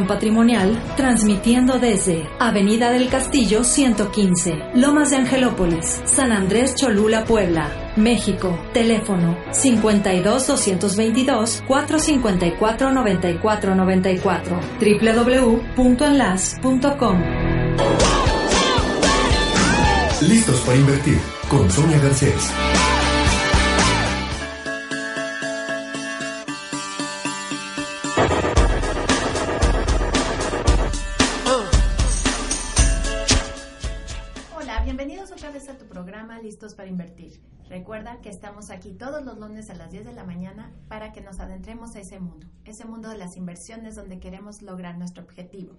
Patrimonial, transmitiendo desde Avenida del Castillo 115, Lomas de Angelópolis, San Andrés Cholula, Puebla, México. Teléfono 52 222 454 9494 www.enlas.com. Listos para invertir con Sonia Garcés. Listos para invertir. Recuerda que estamos aquí todos los lunes a las 10 de la mañana para que nos adentremos a ese mundo, ese mundo de las inversiones donde queremos lograr nuestro objetivo.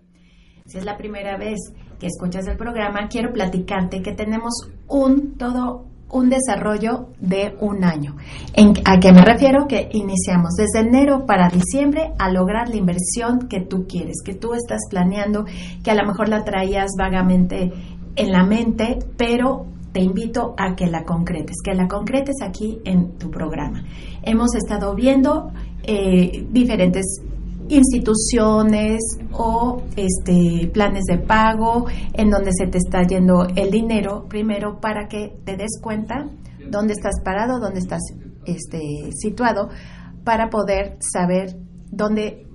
Si es la primera vez que escuchas el programa, quiero platicarte que tenemos un todo un desarrollo de un año. ¿En, ¿A qué me refiero? Que iniciamos desde enero para diciembre a lograr la inversión que tú quieres, que tú estás planeando, que a lo mejor la traías vagamente en la mente, pero te invito a que la concretes, que la concretes aquí en tu programa. Hemos estado viendo eh, diferentes instituciones o este planes de pago en donde se te está yendo el dinero primero para que te des cuenta dónde estás parado, dónde estás este situado para poder saber dónde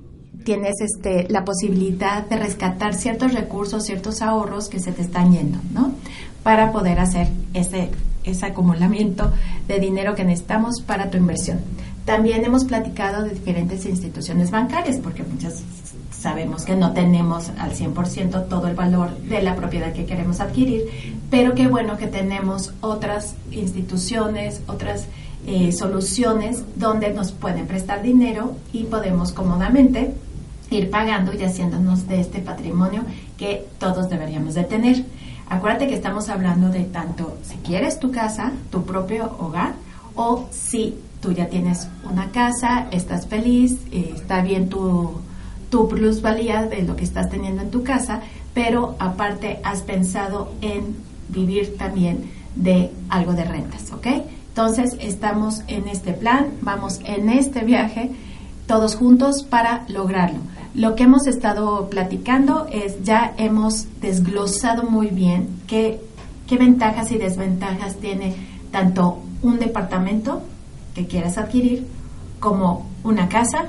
tienes este la posibilidad de rescatar ciertos recursos, ciertos ahorros que se te están yendo, ¿no? Para poder hacer ese, ese acumulamiento de dinero que necesitamos para tu inversión. También hemos platicado de diferentes instituciones bancarias, porque muchas sabemos que no tenemos al 100% todo el valor de la propiedad que queremos adquirir, pero qué bueno que tenemos otras instituciones, otras eh, soluciones donde nos pueden prestar dinero y podemos cómodamente ir pagando y haciéndonos de este patrimonio que todos deberíamos de tener. Acuérdate que estamos hablando de tanto si quieres tu casa, tu propio hogar, o si tú ya tienes una casa, estás feliz, eh, está bien tu, tu plusvalía de lo que estás teniendo en tu casa, pero aparte has pensado en vivir también de algo de rentas, ¿ok? Entonces estamos en este plan, vamos en este viaje todos juntos para lograrlo. Lo que hemos estado platicando es ya hemos desglosado muy bien qué, qué ventajas y desventajas tiene tanto un departamento que quieras adquirir como una casa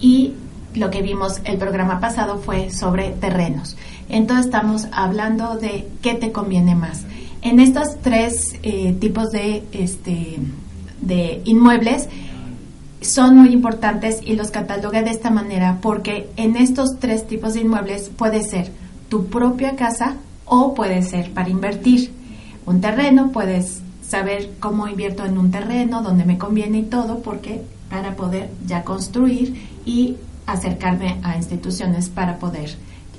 y lo que vimos el programa pasado fue sobre terrenos. Entonces estamos hablando de qué te conviene más. En estos tres eh, tipos de, este, de inmuebles, son muy importantes y los catalogué de esta manera porque en estos tres tipos de inmuebles puede ser tu propia casa o puede ser para invertir. Un terreno, puedes saber cómo invierto en un terreno, dónde me conviene y todo, porque para poder ya construir y acercarme a instituciones para poder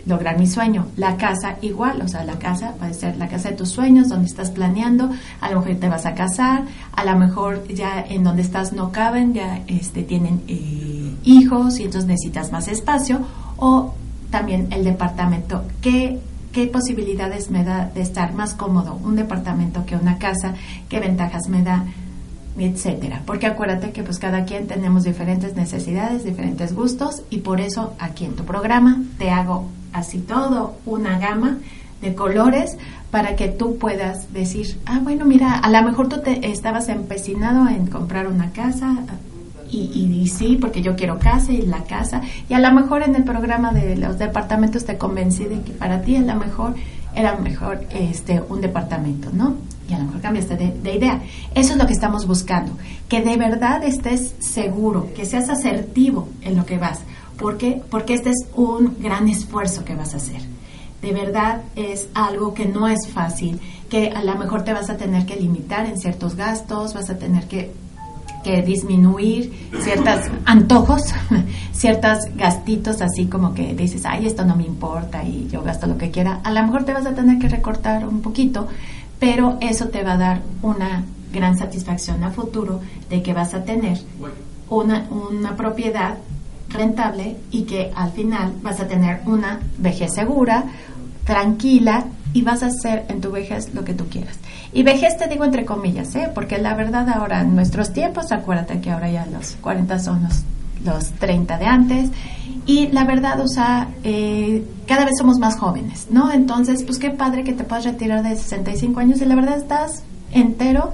lograr mi sueño. La casa igual, o sea, la casa puede ser la casa de tus sueños, donde estás planeando, a lo mejor te vas a casar, a lo mejor ya en donde estás no caben, ya este, tienen eh, hijos y entonces necesitas más espacio, o también el departamento. ¿Qué, ¿Qué posibilidades me da de estar más cómodo un departamento que una casa? ¿Qué ventajas me da? etcétera. Porque acuérdate que pues cada quien tenemos diferentes necesidades, diferentes gustos y por eso aquí en tu programa te hago así todo, una gama de colores para que tú puedas decir, ah, bueno, mira, a lo mejor tú te estabas empecinado en comprar una casa y, y, sí, porque yo quiero casa y la casa, y a lo mejor en el programa de los departamentos te convencí de que para ti a lo mejor era mejor este un departamento, ¿no? Y a lo mejor cambiaste de, de idea. Eso es lo que estamos buscando, que de verdad estés seguro, que seas asertivo en lo que vas ¿Por qué? Porque este es un gran esfuerzo que vas a hacer. De verdad es algo que no es fácil, que a lo mejor te vas a tener que limitar en ciertos gastos, vas a tener que, que disminuir ciertos antojos, ciertos gastitos así como que dices, ay, esto no me importa y yo gasto lo que quiera. A lo mejor te vas a tener que recortar un poquito, pero eso te va a dar una gran satisfacción a futuro de que vas a tener una, una propiedad rentable y que al final vas a tener una vejez segura, tranquila y vas a hacer en tu vejez lo que tú quieras. Y vejez te digo entre comillas, ¿eh? porque la verdad ahora en nuestros tiempos, acuérdate que ahora ya los 40 son los los 30 de antes. Y la verdad, o sea, eh, cada vez somos más jóvenes, ¿no? Entonces, pues qué padre que te puedas retirar de 65 años y la verdad estás entero,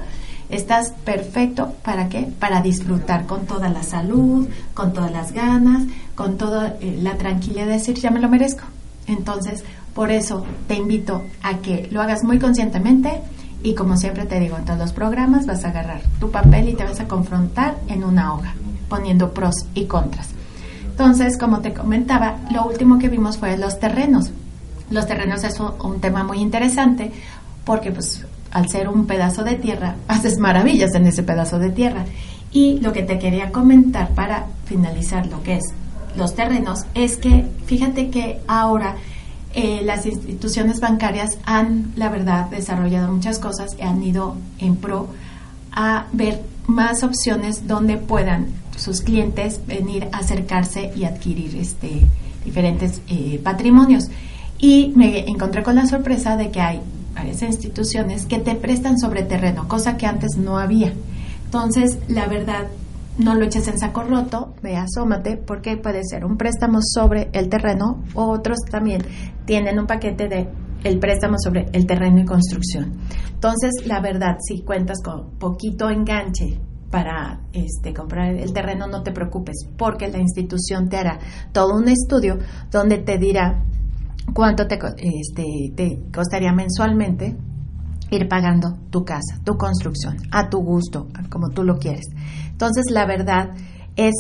estás perfecto, ¿para qué? Para disfrutar con toda la salud, con todas las ganas, con toda eh, la tranquilidad de decir, ya me lo merezco. Entonces, por eso te invito a que lo hagas muy conscientemente y como siempre te digo, en todos los programas vas a agarrar tu papel y te vas a confrontar en una hoja, poniendo pros y contras. Entonces, como te comentaba, lo último que vimos fue los terrenos. Los terrenos es un, tema muy interesante porque pues al ser un pedazo de tierra, haces maravillas en ese pedazo de tierra. Y lo que te quería comentar para finalizar lo que es los terrenos es que fíjate que ahora eh, las instituciones bancarias han, la verdad, desarrollado muchas cosas y han ido en pro a ver más opciones donde puedan sus clientes venir a acercarse y adquirir este, diferentes eh, patrimonios. Y me encontré con la sorpresa de que hay varias instituciones que te prestan sobre terreno, cosa que antes no había. Entonces, la verdad, no lo eches en saco roto, ve, asómate, porque puede ser un préstamo sobre el terreno o otros también tienen un paquete de el préstamo sobre el terreno y construcción. Entonces, la verdad, si cuentas con poquito enganche para este, comprar el terreno, no te preocupes, porque la institución te hará todo un estudio donde te dirá cuánto te, este, te costaría mensualmente ir pagando tu casa, tu construcción, a tu gusto, como tú lo quieres. Entonces, la verdad es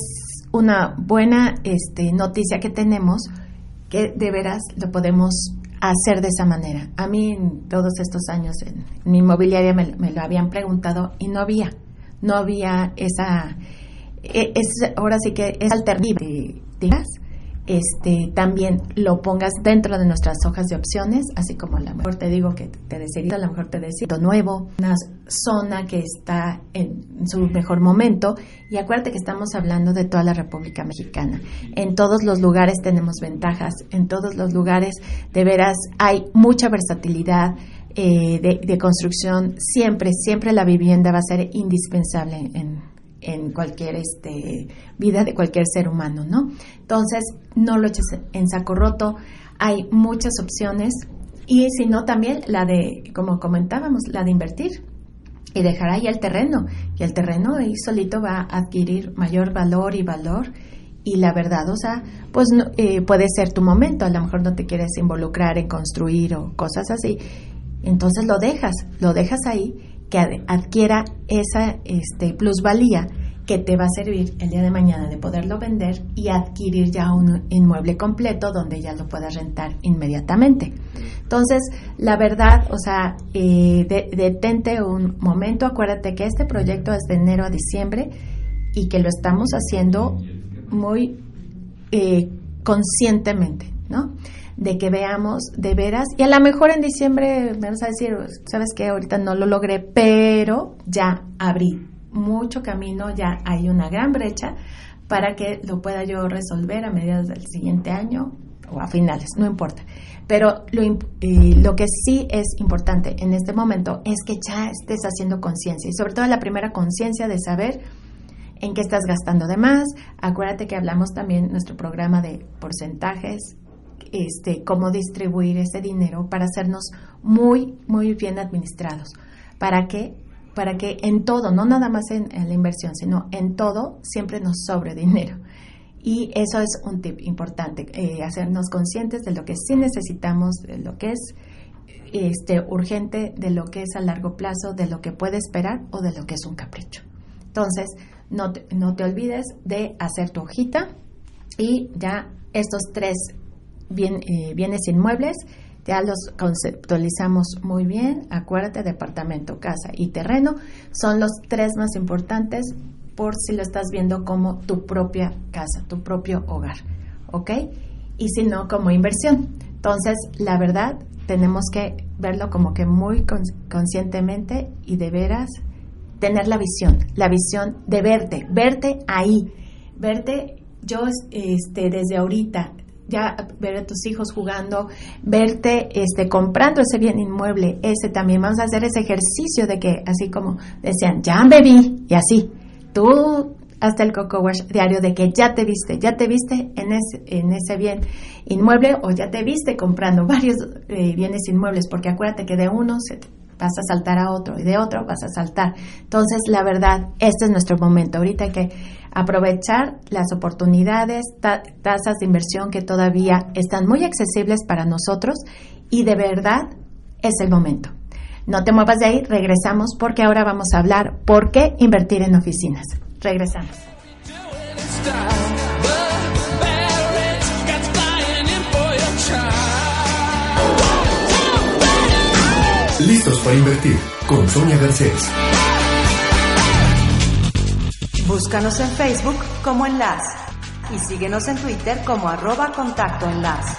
una buena este, noticia que tenemos que de veras lo podemos hacer de esa manera. A mí todos estos años en, mi inmobiliaria me, lo habían preguntado y no había no había esa, e, es, ahora sí que es alternativa, este, también lo pongas dentro de nuestras hojas de opciones, así como a lo mejor te digo que te desearía, a lo mejor te decía nuevo, una zona que está en su mejor momento, y acuérdate que estamos hablando de toda la República Mexicana. En todos los lugares tenemos ventajas, en todos los lugares de veras hay mucha versatilidad, eh, de, construcción, siempre, siempre la vivienda va a ser indispensable en, en cualquier este, vida de cualquier ser humano, ¿no? Entonces, no lo eches en saco roto, hay muchas opciones. Y si no, también la de, como comentábamos, la de invertir y dejar ahí el terreno, y el terreno ahí solito va a adquirir mayor valor y valor. Y la verdad, o sea, pues eh, puede ser tu momento, a lo mejor no te quieres involucrar en construir o cosas así, entonces lo dejas, lo dejas ahí que adquiera esa este, plusvalía que te va a servir el día de mañana de poderlo vender y adquirir ya un inmueble completo donde ya lo puedas rentar inmediatamente. Entonces, la verdad, o sea, eh, detente un momento, acuérdate que este proyecto es de enero a diciembre y que lo estamos haciendo muy eh, conscientemente, ¿no? De que veamos de veras, y a lo mejor en diciembre me vas a decir, sabes que ahorita no lo logré, pero ya abrí mucho camino, ya hay una gran brecha para que lo pueda yo resolver a mediados del siguiente año o a finales, no importa. Pero lo, eh, lo que sí es importante en este momento es que ya estés haciendo conciencia y sobre todo la primera conciencia de saber en qué estás gastando de más. Acuérdate que hablamos también nuestro programa de porcentajes, este, cómo distribuir ese dinero para hacernos muy, muy bien administrados. ¿Para qué? Para que en todo, no nada más en, la inversión, sino en todo, siempre nos sobre dinero. Y eso es un tip importante, eh, hacernos conscientes de lo que sí necesitamos, de lo que es este, urgente, de lo que es a largo plazo, de lo que puede esperar o de lo que es un capricho. Entonces, no no te olvides de hacer tu hojita y ya estos tres eh, bienes inmuebles, ya los conceptualizamos muy bien. Acuérdate, departamento, casa y terreno son los tres más importantes por si lo estás viendo como tu propia casa, tu propio hogar, ¿ok? Y si no, como inversión. Entonces, la verdad, tenemos que verlo como que muy conscientemente y de veras tener la visión, la visión de verte, verte ahí, verte yo este, desde ahorita, ya ver a tus hijos jugando, verte este, comprando ese bien inmueble, ese también vamos a hacer ese ejercicio de que, así como decían, ya bebí, y así, tú hasta el coco wash diario de que ya te viste, ya te viste en ese, en ese bien inmueble o ya te viste comprando varios eh, bienes inmuebles, porque acuérdate que de uno se vas a saltar a otro y de otro vas a saltar. Entonces, la verdad, este es nuestro momento. Ahorita hay que aprovechar las oportunidades, tasas de inversión que todavía están muy accesibles para nosotros y de verdad es el momento. No te muevas de ahí, regresamos porque ahora vamos a hablar por qué invertir en oficinas. Regresamos. Listos para invertir con Sonia Garcés. Búscanos en Facebook como Enlace y síguenos en Twitter como arroba contacto enlace.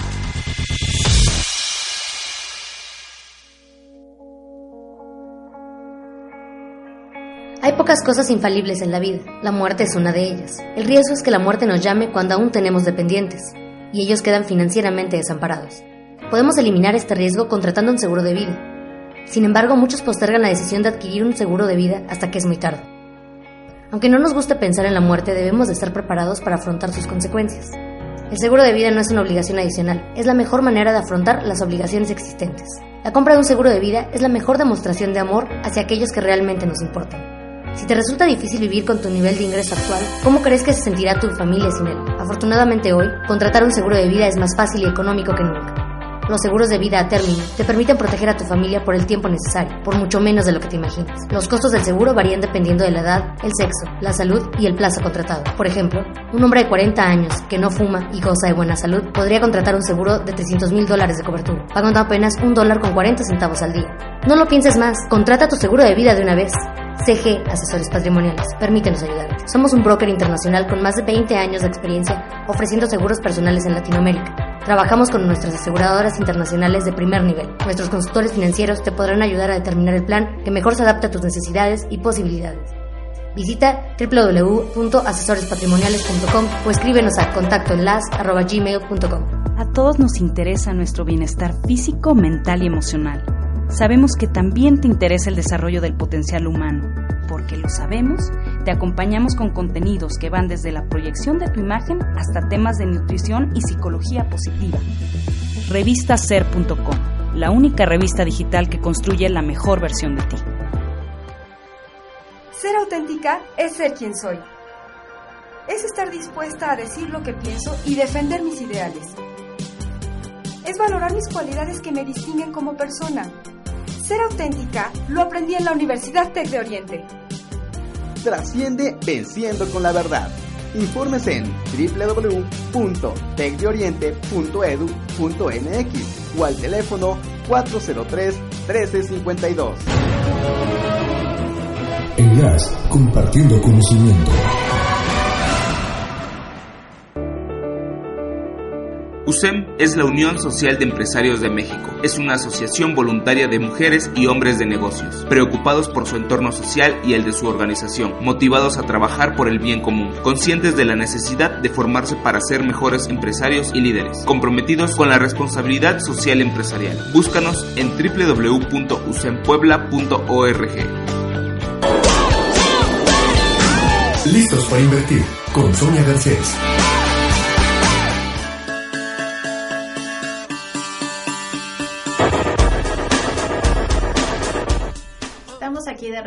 Hay pocas cosas infalibles en la vida, la muerte es una de ellas. El riesgo es que la muerte nos llame cuando aún tenemos dependientes, y ellos quedan financieramente desamparados. Podemos eliminar este riesgo contratando un seguro de vida. Sin embargo, muchos postergan la decisión de adquirir un seguro de vida hasta que es muy tarde. Aunque no nos guste pensar en la muerte, debemos de estar preparados para afrontar sus consecuencias. El seguro de vida no es una obligación adicional, es la mejor manera de afrontar las obligaciones existentes. La compra de un seguro de vida es la mejor demostración de amor hacia aquellos que realmente nos importan. Si te resulta difícil vivir con tu nivel de ingreso actual, ¿cómo crees que se sentirá tu familia sin él? Afortunadamente hoy, contratar un seguro de vida es más fácil y económico que nunca. Los seguros de vida a término te permiten proteger a tu familia por el tiempo necesario, por mucho menos de lo que te imaginas. Los costos del seguro varían dependiendo de la edad, el sexo, la salud y el plazo contratado. Por ejemplo, un hombre de 40 años que no fuma y goza de buena salud podría contratar un seguro de 300 mil dólares de cobertura, pagando apenas un dólar con 40 centavos al día. No lo pienses más, contrata tu seguro de vida de una vez. CG Asesores Patrimoniales. Permítenos ayudarte. Somos un broker internacional con más de 20 años de experiencia ofreciendo seguros personales en Latinoamérica. Trabajamos con nuestras aseguradoras internacionales de primer nivel. Nuestros consultores financieros te podrán ayudar a determinar el plan que mejor se adapte a tus necesidades y posibilidades. Visita www.asesorespatrimoniales.com o escríbenos a contactoenlace.gmail.com. A todos nos interesa nuestro bienestar físico, mental y emocional. Sabemos que también te interesa el desarrollo del potencial humano. Porque lo sabemos, te acompañamos con contenidos que van desde la proyección de tu imagen hasta temas de nutrición y psicología positiva. Revistaser.com, la única revista digital que construye la mejor versión de ti. Ser auténtica es ser quien soy. Es estar dispuesta a decir lo que pienso y defender mis ideales. Es valorar mis cualidades que me distinguen como persona ser auténtica lo aprendí en la Universidad Tec de Oriente. Trasciende venciendo con la verdad. Informes en www.tecdeoriente.edu.mx o al teléfono 403-1352. Enlace, compartiendo conocimiento. USEM es la Unión Social de Empresarios de México. Es una asociación voluntaria de mujeres y hombres de negocios, preocupados por su entorno social y el de su organización, motivados a trabajar por el bien común, conscientes de la necesidad de formarse para ser mejores empresarios y líderes, comprometidos con la responsabilidad social empresarial. Búscanos en www.usempuebla.org. Listos para invertir con Sonia Garcés.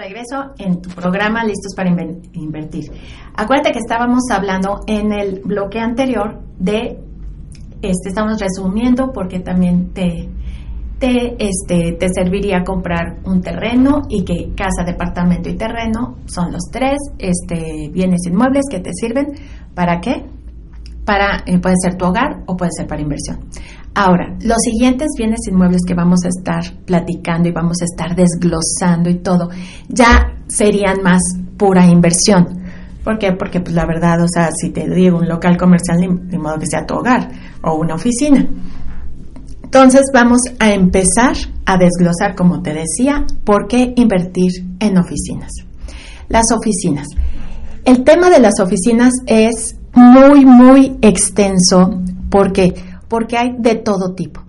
Regreso en tu programa Listos para Invertir. Acuérdate que estábamos hablando en el bloque anterior de, este, estamos resumiendo porque también te, te, este, te serviría comprar un terreno y que casa, departamento y terreno son los tres este, bienes inmuebles que te sirven. ¿Para qué? Para, eh, puede ser tu hogar o puede ser para inversión. Ahora, los siguientes bienes inmuebles que vamos a estar platicando y vamos a estar desglosando y todo, ya serían más pura inversión. ¿Por qué? Porque pues la verdad, o sea, si te digo un local comercial, de modo que sea tu hogar o una oficina. Entonces vamos a empezar a desglosar, como te decía, por qué invertir en oficinas. Las oficinas. El tema de las oficinas es muy, muy extenso. Porque porque hay de todo tipo.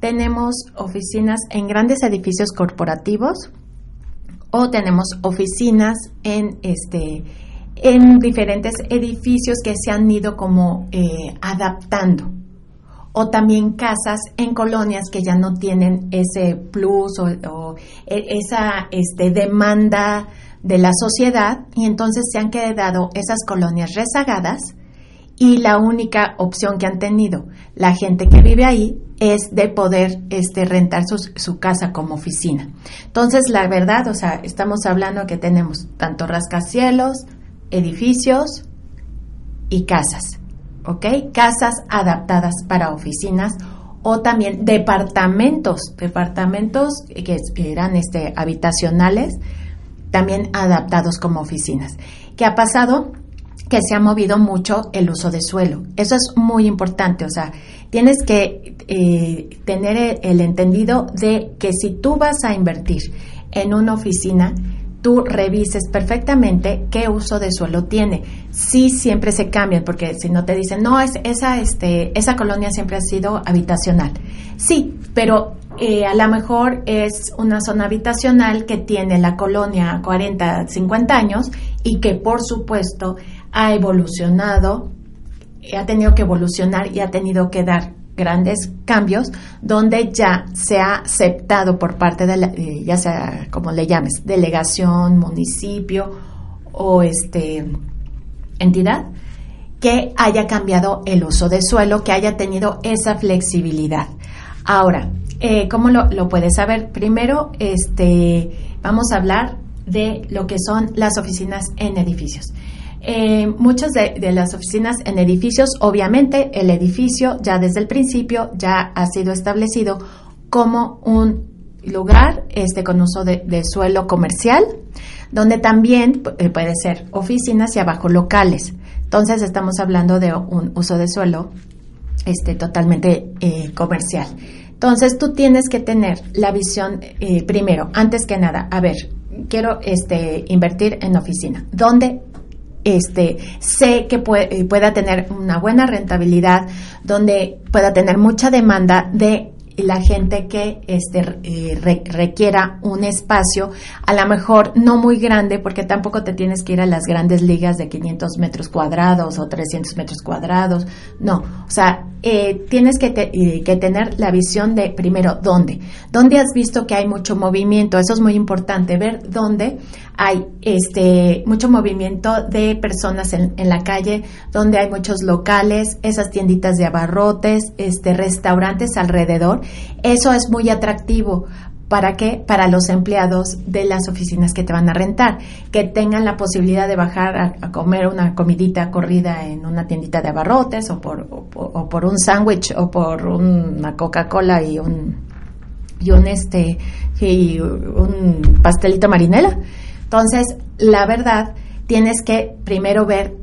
Tenemos oficinas en grandes edificios corporativos o tenemos oficinas en este en diferentes edificios que se han ido como eh, adaptando. O también casas en colonias que ya no tienen ese plus o, e, esa este, demanda de la sociedad y entonces se han quedado esas colonias rezagadas y la única opción que han tenido la gente que vive ahí es de poder este, rentar su, su, casa como oficina. Entonces, la verdad, o sea, estamos hablando que tenemos tanto rascacielos, edificios y casas, ¿ok? Casas adaptadas para oficinas o también departamentos, departamentos que eran este, habitacionales, también adaptados como oficinas. ¿Qué ha pasado? Que se ha movido mucho el uso de suelo. Eso es muy importante, o sea, tienes que eh, tener el entendido de que si tú vas a invertir en una oficina, tú revises perfectamente qué uso de suelo tiene. Sí, siempre se cambian, porque si no te dicen, no, es, esa, este, esa colonia siempre ha sido habitacional. Sí, pero eh, a lo mejor es una zona habitacional que tiene la colonia 40, 50 años y que por supuesto ha evolucionado, ha tenido que evolucionar y ha tenido que dar grandes cambios donde ya se ha aceptado por parte de la, eh, ya sea como le llames, delegación, municipio o este entidad que haya cambiado el uso de suelo, que haya tenido esa flexibilidad. Ahora, eh, ¿cómo lo, lo, puedes saber? Primero, este, vamos a hablar de lo que son las oficinas en edificios. Eh, muchas de, las oficinas en edificios, obviamente el edificio ya desde el principio ya ha sido establecido como un lugar este, con uso de, suelo comercial, donde también eh, puede ser oficinas y abajo locales. Entonces estamos hablando de un uso de suelo este, totalmente eh, comercial. Entonces tú tienes que tener la visión eh, primero, antes que nada, a ver, quiero este, invertir en oficina. ¿Dónde este, sé que puede, pueda tener una buena rentabilidad, donde pueda tener mucha demanda de la gente que este, eh, requiera un espacio, a lo mejor no muy grande, porque tampoco te tienes que ir a las grandes ligas de 500 metros cuadrados o 300 metros cuadrados, no, o sea, eh, tienes que, eh, que, tener la visión de, primero, ¿dónde? ¿Dónde has visto que hay mucho movimiento? Eso es muy importante, ver dónde hay este, mucho movimiento de personas en, en la calle, donde hay muchos locales, esas tienditas de abarrotes, este, restaurantes alrededor. Eso es muy atractivo ¿Para qué? Para los empleados de las oficinas que te van a rentar, que tengan la posibilidad de bajar a, comer una comidita corrida en una tiendita de abarrotes o por, o, por un sándwich o por una Coca-Cola y un y un este y un pastelito marinela. Entonces, la verdad, tienes que primero ver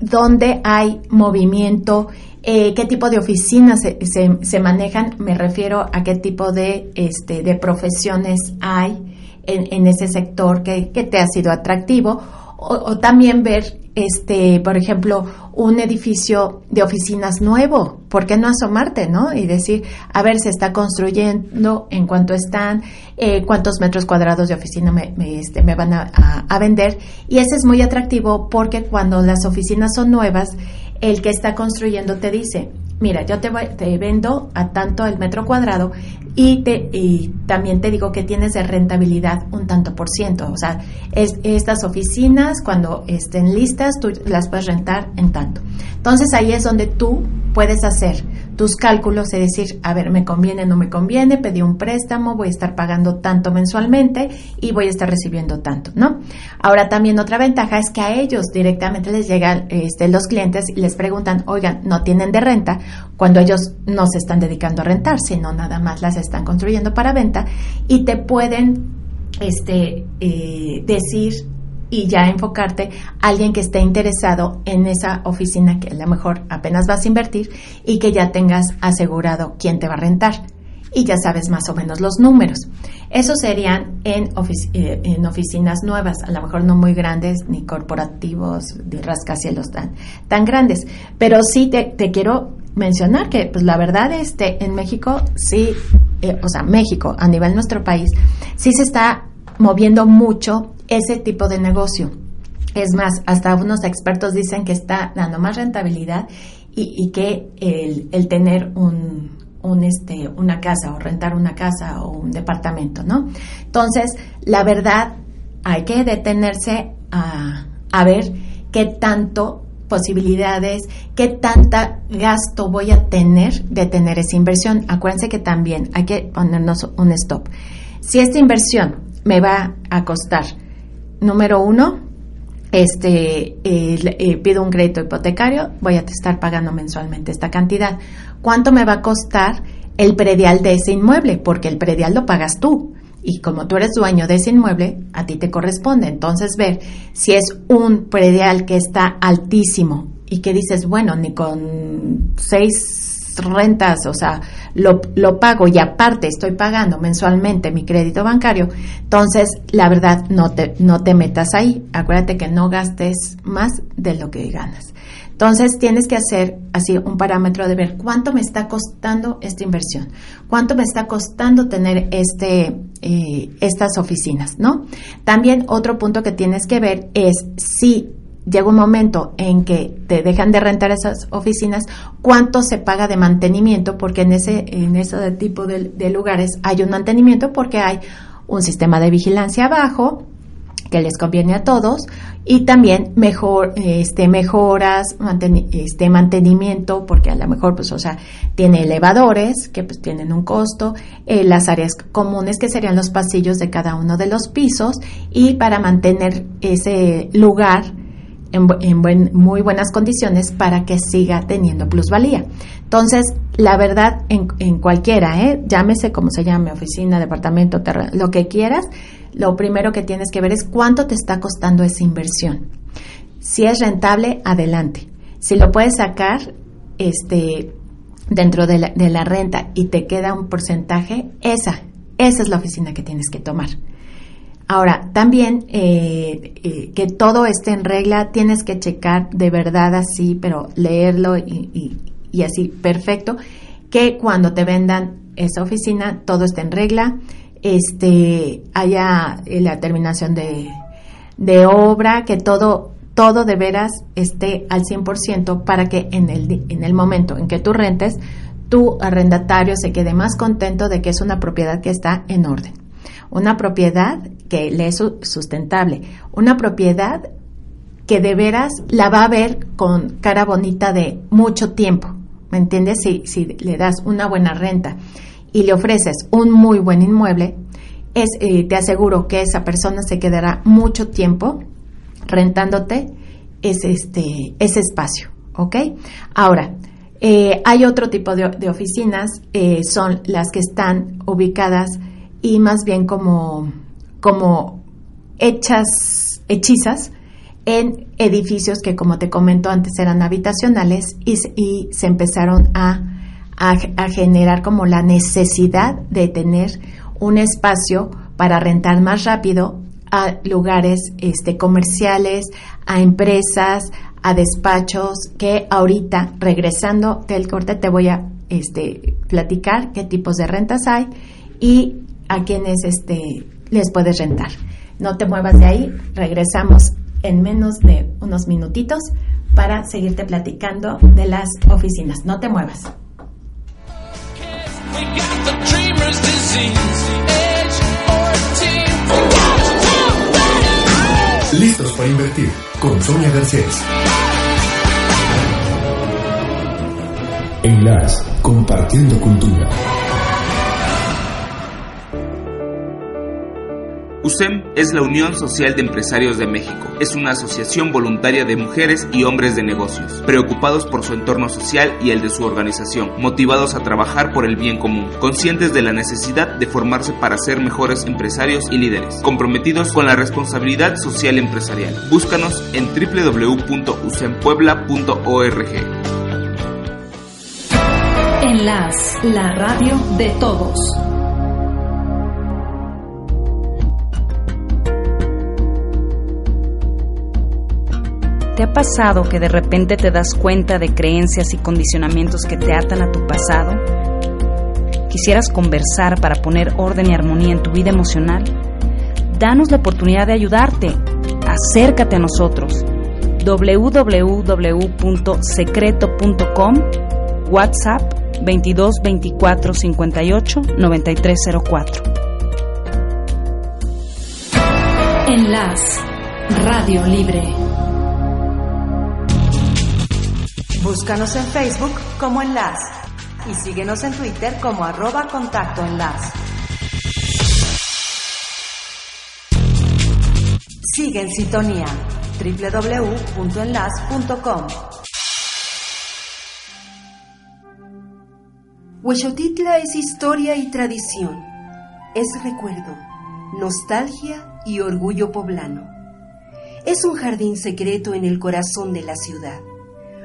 dónde hay movimiento eh, qué tipo de oficinas se, se, manejan, me refiero a qué tipo de, este, de profesiones hay en, en ese sector que, que, te ha sido atractivo, o, también ver, este, por ejemplo, un edificio de oficinas nuevo, ¿por qué no asomarte, no? Y decir, a ver, se está construyendo, en cuánto están, eh, cuántos metros cuadrados de oficina me, este, me van a, a vender, y ese es muy atractivo porque cuando las oficinas son nuevas, el que está construyendo te dice, mira, yo te, te vendo a tanto el metro cuadrado y, te, y también te digo que tienes de rentabilidad un tanto por ciento. O sea, es, estas oficinas cuando estén listas tú las puedes rentar en tanto. Entonces ahí es donde tú puedes hacer tus cálculos y decir, a ver, me conviene, no me conviene, pedí un préstamo, voy a estar pagando tanto mensualmente y voy a estar recibiendo tanto, ¿no? Ahora también otra ventaja es que a ellos directamente les llegan este, los clientes y les preguntan, oigan, no tienen de renta, cuando ellos no se están dedicando a rentar, sino nada más las están construyendo para venta y te pueden este, eh, decir y ya enfocarte a alguien que esté interesado en esa oficina que a lo mejor apenas vas a invertir y que ya tengas asegurado quién te va a rentar y ya sabes más o menos los números. Eso serían en, eh, en oficinas nuevas, a lo mejor no muy grandes ni corporativos ni rascacielos tan, tan grandes, pero sí te, te quiero mencionar que pues la verdad este en México sí eh, o sea México a nivel nuestro país sí se está moviendo mucho ese tipo de negocio. Es más, hasta unos expertos dicen que está dando más rentabilidad y, que el, tener un, este, una casa o rentar una casa o un departamento, ¿no? Entonces, la verdad, hay que detenerse a, a ver qué tanto posibilidades, qué tanta gasto voy a tener de tener esa inversión. Acuérdense que también hay que ponernos un stop. Si esta inversión me va a costar, número uno, este, eh, pido un crédito hipotecario, voy a estar pagando mensualmente esta cantidad. ¿Cuánto me va a costar el predial de ese inmueble? Porque el predial lo pagas tú. Y como tú eres dueño de ese inmueble, a ti te corresponde. Entonces, ver si es un predial que está altísimo y que dices, bueno, ni con seis rentas, o sea, lo, pago y aparte estoy pagando mensualmente mi crédito bancario, entonces la verdad no te, no te metas ahí. Acuérdate que no gastes más de lo que ganas. Entonces tienes que hacer así un parámetro de ver cuánto me está costando esta inversión, cuánto me está costando tener este, eh, estas oficinas, ¿no? También otro punto que tienes que ver es si llega un momento en que te dejan de rentar esas oficinas, cuánto se paga de mantenimiento, porque en ese, en ese tipo de, lugares hay un mantenimiento porque hay un sistema de vigilancia abajo, que les conviene a todos y también mejor este mejoras este mantenimiento porque a lo mejor pues o sea tiene elevadores que pues tienen un costo eh, las áreas comunes que serían los pasillos de cada uno de los pisos y para mantener ese lugar en, muy buenas condiciones para que siga teniendo plusvalía. Entonces, la verdad, en, en cualquiera, ¿eh? llámese como se llame, oficina, departamento, terreno, lo que quieras, lo primero que tienes que ver es cuánto te está costando esa inversión. Si es rentable, adelante. Si lo puedes sacar este, dentro de la, de la renta y te queda un porcentaje, esa, esa es la oficina que tienes que tomar. Ahora, también eh, eh, que todo esté en regla, tienes que checar de verdad así, pero leerlo y, así perfecto, que cuando te vendan esa oficina todo esté en regla, este, haya eh, la terminación de, de obra, que todo, todo de veras esté al 100% para que en el, en el momento en que tú rentes, tu arrendatario se quede más contento de que es una propiedad que está en orden. Una propiedad que le es sustentable. Una propiedad que de veras la va a ver con cara bonita de mucho tiempo. ¿Me entiendes? Si, si le das una buena renta y le ofreces un muy buen inmueble, es, eh, te aseguro que esa persona se quedará mucho tiempo rentándote ese, este, ese espacio, ¿ok? Ahora, eh, hay otro tipo de, oficinas, eh, son las que están ubicadas y más bien como, como hechas, hechizas en edificios que, como te comento antes, eran habitacionales y, se empezaron a a, generar como la necesidad de tener un espacio para rentar más rápido a lugares este, comerciales, a empresas, a despachos, que ahorita, regresando del corte, te voy a este, platicar qué tipos de rentas hay y a quienes este, les puedes rentar. No te muevas de ahí, regresamos en menos de unos minutitos para seguirte platicando de las oficinas. No te muevas. Listos para invertir con Sonia Garcés. En las Compartiendo Cultura. USEM es la Unión Social de Empresarios de México. Es una asociación voluntaria de mujeres y hombres de negocios, preocupados por su entorno social y el de su organización, motivados a trabajar por el bien común, conscientes de la necesidad de formarse para ser mejores empresarios y líderes, comprometidos con la responsabilidad social empresarial. Búscanos en www.usempuebla.org. En las, la radio de todos. ¿Te ha pasado que de repente te das cuenta de creencias y condicionamientos que te atan a tu pasado? ¿Quisieras conversar para poner orden y armonía en tu vida emocional? Danos la oportunidad de ayudarte. acércate a nosotros. www.secreto.com WhatsApp 22 24 58 9304. Enlace Radio Libre. Búscanos en Facebook como Enlace y síguenos en Twitter como arroba contacto enlace. Sigue en sintonía. Huexotitla es historia y tradición, es recuerdo, nostalgia y orgullo poblano. Es un jardín secreto en el corazón de la ciudad,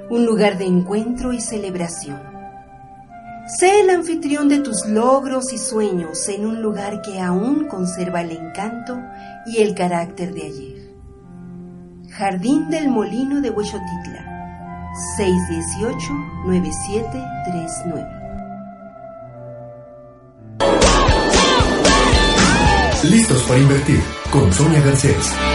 un lugar de encuentro y celebración. Sé el anfitrión de tus logros y sueños en un lugar que aún conserva el encanto y el carácter de ayer. Jardín del Molino de Huexotitla, 618-9739. Listos para invertir con Sonia Garcés.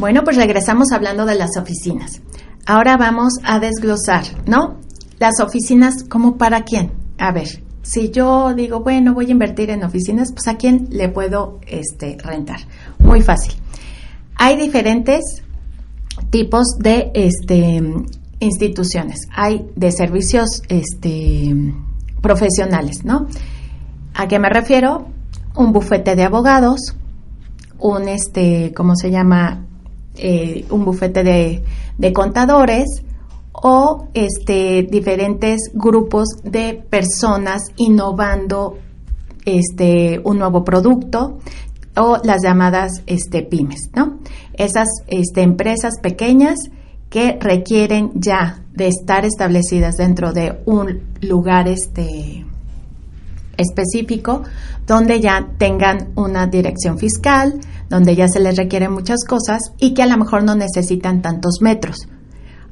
Bueno, pues regresamos hablando de las oficinas. Ahora vamos a desglosar, ¿no? Las oficinas, ¿como para quién? A ver, si yo digo, bueno, voy a invertir en oficinas, pues a quién le puedo este, rentar. Muy fácil. Hay diferentes tipos de este, instituciones. Hay de servicios este, profesionales, ¿no? ¿A qué me refiero? Un bufete de abogados, un, este, ¿cómo se llama? Eh, un bufete de, de contadores o este, diferentes grupos de personas innovando este, un nuevo producto o las llamadas este, pymes, ¿no? Esas este, empresas pequeñas que requieren ya de estar establecidas dentro de un lugar este, específico donde ya tengan una dirección fiscal, donde ya se les requieren muchas cosas y que a lo mejor no necesitan tantos metros.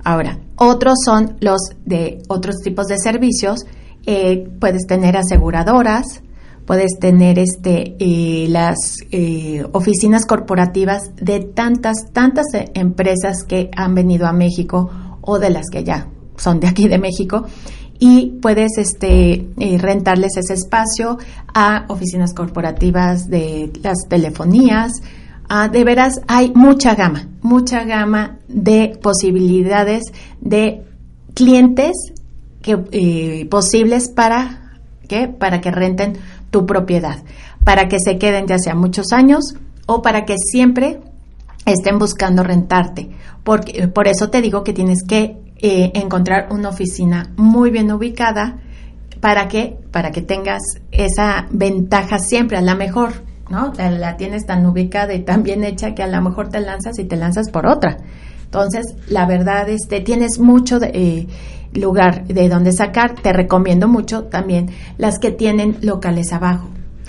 Ahora, otros son los de otros tipos de servicios. Eh, puedes tener aseguradoras, puedes tener este, eh, las eh, oficinas corporativas de tantas, tantas empresas que han venido a México o de las que ya son de aquí de México y puedes este, eh, rentarles ese espacio a oficinas corporativas de las telefonías. de veras, hay mucha gama, mucha gama de posibilidades de clientes que, eh, posibles para, ¿qué? para que renten tu propiedad, para que se queden ya sea muchos años o para que siempre estén buscando rentarte. Porque, por eso te digo que tienes que eh, encontrar una oficina muy bien ubicada. Para que para que tengas esa ventaja siempre a la mejor no la, tienes tan ubicada y tan bien hecha que a lo mejor te lanzas y te lanzas por otra. Entonces la verdad este tienes mucho eh, lugar de donde sacar. Te recomiendo mucho también las que tienen locales abajo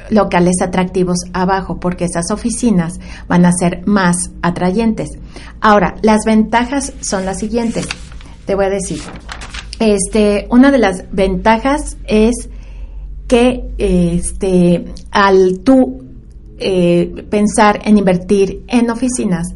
locales atractivos abajo, porque esas oficinas van a ser más atrayentes. Ahora, las ventajas son las siguientes te voy a decir. Este, una de las ventajas es que este, al tú eh, pensar en invertir en oficinas,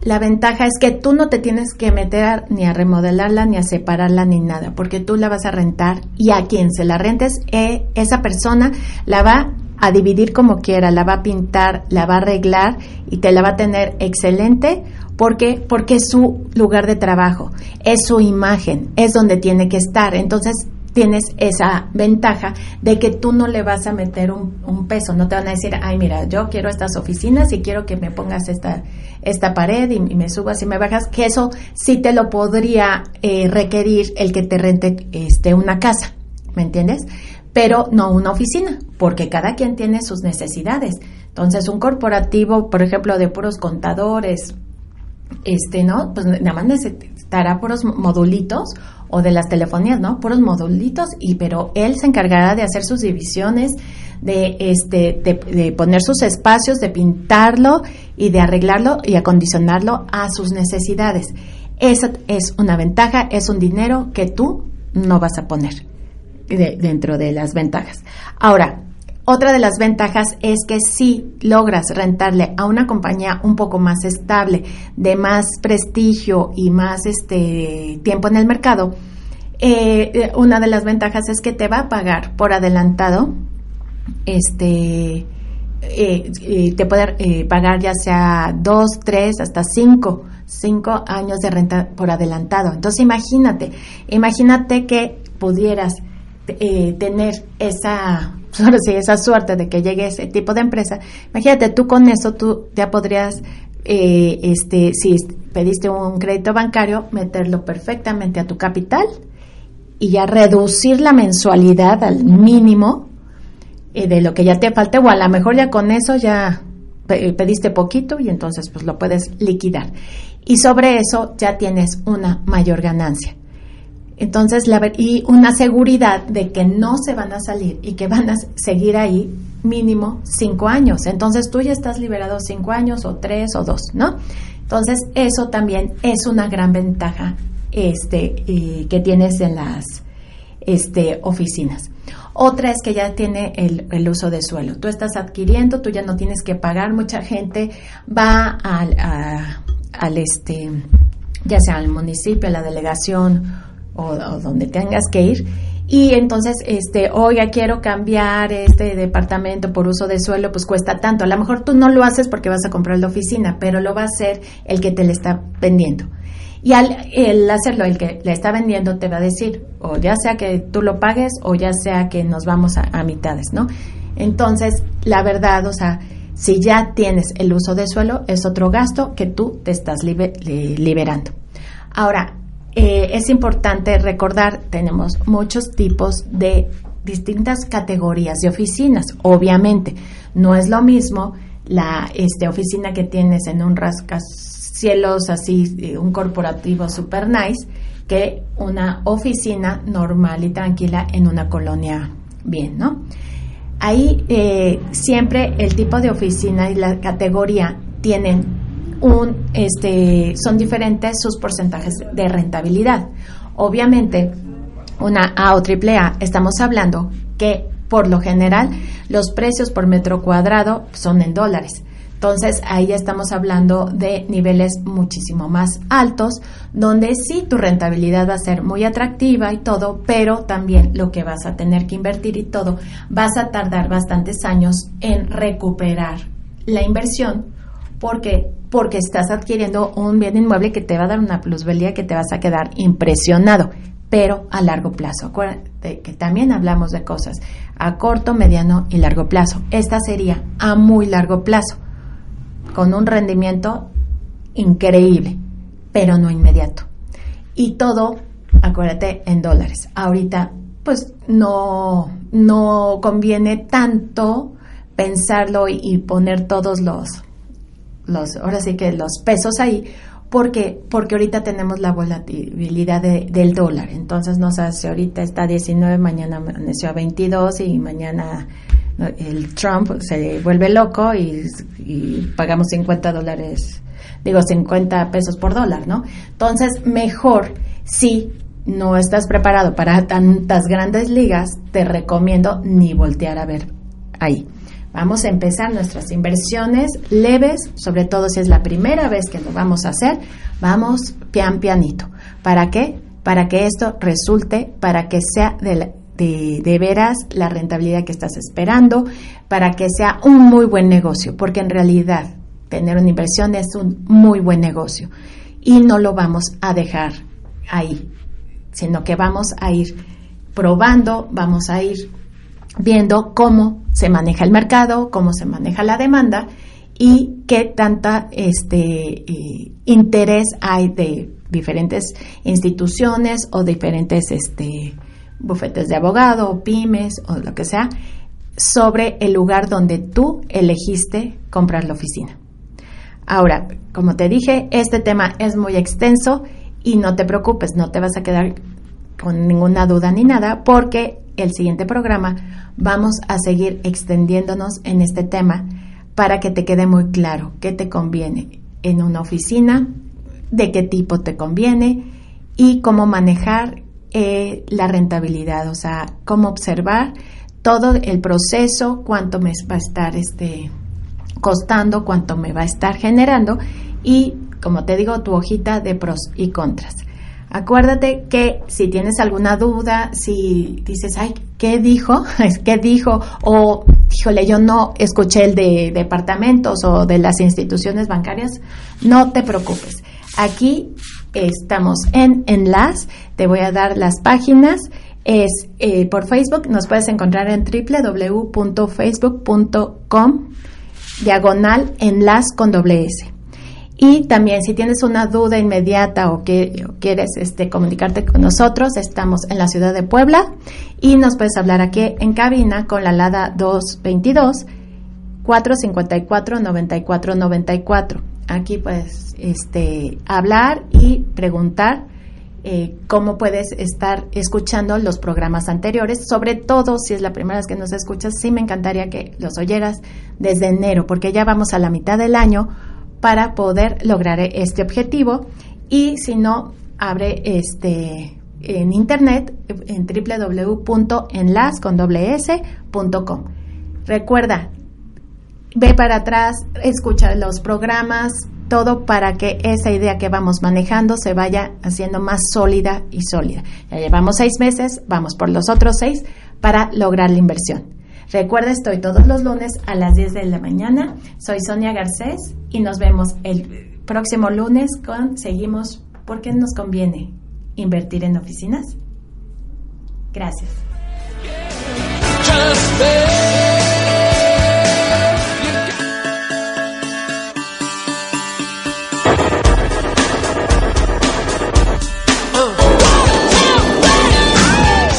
la ventaja es que tú no te tienes que meter ni a remodelarla, ni a separarla, ni nada, porque tú la vas a rentar y a quien se la rentes, eh, esa persona la va a dividir como quiera, la va a pintar, la va a arreglar y te la va a tener excelente porque porque es su lugar de trabajo, es su imagen, es donde tiene que estar. Entonces tienes esa ventaja de que tú no le vas a meter un, peso, no te van a decir, ay, mira, yo quiero estas oficinas y quiero que me pongas esta, esta pared y, me subas y me bajas, que eso sí te lo podría eh, requerir el que te rente este, una casa, ¿me entiendes? pero no una oficina, porque cada quien tiene sus necesidades. Entonces, un corporativo, por ejemplo, de puros contadores, este, ¿no? Pues nada más necesitará puros modulitos o de las telefonías, ¿no? Puros modulitos y pero él se encargará de hacer sus divisiones, de este de, poner sus espacios, de pintarlo y de arreglarlo y acondicionarlo a sus necesidades. Esa es una ventaja, es un dinero que tú no vas a poner dentro de las ventajas. Ahora, otra de las ventajas es que si logras rentarle a una compañía un poco más estable, de más prestigio y más este tiempo en el mercado, eh, eh, una de las ventajas es que te va a pagar por adelantado, este, eh, te puede pagar ya sea dos, tres, hasta cinco, cinco años de renta por adelantado. Entonces imagínate, imagínate que pudieras tener esa ahora sí, esa suerte de que llegue ese tipo de empresa, imagínate, tú con eso tú ya podrías, eh, este, si pediste un crédito bancario, meterlo perfectamente a tu capital y ya reducir la mensualidad al mínimo eh, de lo que ya te falte, o a lo mejor ya con eso ya pediste poquito y entonces pues lo puedes liquidar. Y sobre eso ya tienes una mayor ganancia. Entonces, la, y una seguridad de que no se van a salir y que van a seguir ahí mínimo cinco años. Entonces, tú ya estás liberado cinco años o tres o dos, ¿no? Entonces, eso también es una gran ventaja este, que tienes en las este, oficinas. Otra es que ya tiene el, uso de suelo. Tú estás adquiriendo, tú ya no tienes que pagar. Mucha gente va al, al este, ya sea al municipio, a la delegación o, donde tengas que ir. Y entonces este oiga quiero cambiar este departamento por uso de suelo pues cuesta tanto. A lo mejor tú no lo haces porque vas a comprar la oficina pero lo va a hacer el que te le está vendiendo. Y al hacerlo el que le está vendiendo te va a decir o ya sea que tú lo pagues o ya sea que nos vamos a, mitades no entonces la verdad o sea si ya tienes el uso de suelo es otro gasto que tú te estás liberando. Ahora eh, es importante recordar, tenemos muchos tipos de distintas categorías de oficinas. Obviamente, no es lo mismo la este, oficina que tienes en un rascacielos así, eh, un corporativo super nice, que una oficina normal y tranquila en una colonia bien, ¿no? Ahí eh, siempre el tipo de oficina y la categoría tienen un, este, son diferentes sus porcentajes de rentabilidad. Obviamente, una A o triple A, estamos hablando que por lo general los precios por metro cuadrado son en dólares. Entonces ahí ya estamos hablando de niveles muchísimo más altos, donde sí tu rentabilidad va a ser muy atractiva y todo, pero también lo que vas a tener que invertir y todo, vas a tardar bastantes años en recuperar la inversión porque porque estás adquiriendo un bien inmueble que te va a dar una plusvalía que te vas a quedar impresionado, pero a largo plazo. Acuérdate que también hablamos de cosas a corto, mediano y largo plazo. Esta sería a muy largo plazo, con un rendimiento increíble, pero no inmediato. Y todo, acuérdate, en dólares. Ahorita, pues no, no conviene tanto pensarlo y poner todos los los, ahora sí que los pesos ahí, porque, porque ahorita tenemos la volatilidad del dólar. Entonces nos hace ahorita está 19, mañana amaneció a 22 y mañana el Trump se vuelve loco y, pagamos 50 dólares, digo 50 pesos por dólar, ¿no? Entonces mejor si no estás preparado para tantas grandes ligas, te recomiendo ni voltear a ver ahí. Vamos a empezar nuestras inversiones leves, sobre todo si es la primera vez que lo vamos a hacer, vamos pian pianito. ¿Para qué? Para que esto resulte, para que sea de, de, veras la rentabilidad que estás esperando, para que sea un muy buen negocio, porque en realidad tener una inversión es un muy buen negocio y no lo vamos a dejar ahí, sino que vamos a ir probando, vamos a ir viendo cómo se maneja el mercado, cómo se maneja la demanda y qué tanta este eh, interés hay de diferentes instituciones o diferentes este bufetes de abogado, pymes o lo que sea sobre el lugar donde tú elegiste comprar la oficina. Ahora, como te dije, este tema es muy extenso y no te preocupes, no te vas a quedar con ninguna duda ni nada, porque el siguiente programa vamos a seguir extendiéndonos en este tema para que te quede muy claro qué te conviene en una oficina de qué tipo te conviene y cómo manejar eh, la rentabilidad, o sea, cómo observar todo el proceso, cuánto me va a estar este, costando, cuánto me va a estar generando y, como te digo, tu hojita de pros y contras. Acuérdate que si tienes alguna duda, si dices, ay, ¿qué dijo? ¿Qué dijo? O, híjole, yo no escuché el de departamentos o de las instituciones bancarias, no te preocupes. Aquí estamos en Enlace, te voy a dar las páginas. Es eh, por Facebook, nos puedes encontrar en www.facebook.com diagonal enlace con doble S. Y también si tienes una duda inmediata o, que, quieres este, comunicarte con nosotros, estamos en la ciudad de Puebla y nos puedes hablar aquí en cabina con la LADA 222 454 9494. Aquí puedes este, hablar y preguntar eh, cómo puedes estar escuchando los programas anteriores, sobre todo si es la primera vez que nos escuchas, sí me encantaría que los oyeras desde enero, porque ya vamos a la mitad del año para poder lograr este objetivo y si no, abre este en internet en www.enlace.com. Recuerda, ve para atrás, escucha los programas, todo para que esa idea que vamos manejando se vaya haciendo más sólida y sólida. Ya llevamos seis meses, vamos por los otros seis para lograr la inversión. Recuerda, estoy todos los lunes a las 10 de la mañana. Soy Sonia Garcés y nos vemos el próximo lunes con Seguimos porque nos conviene invertir en oficinas. Gracias.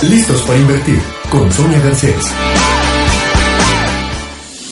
Listos para invertir con Sonia Garcés.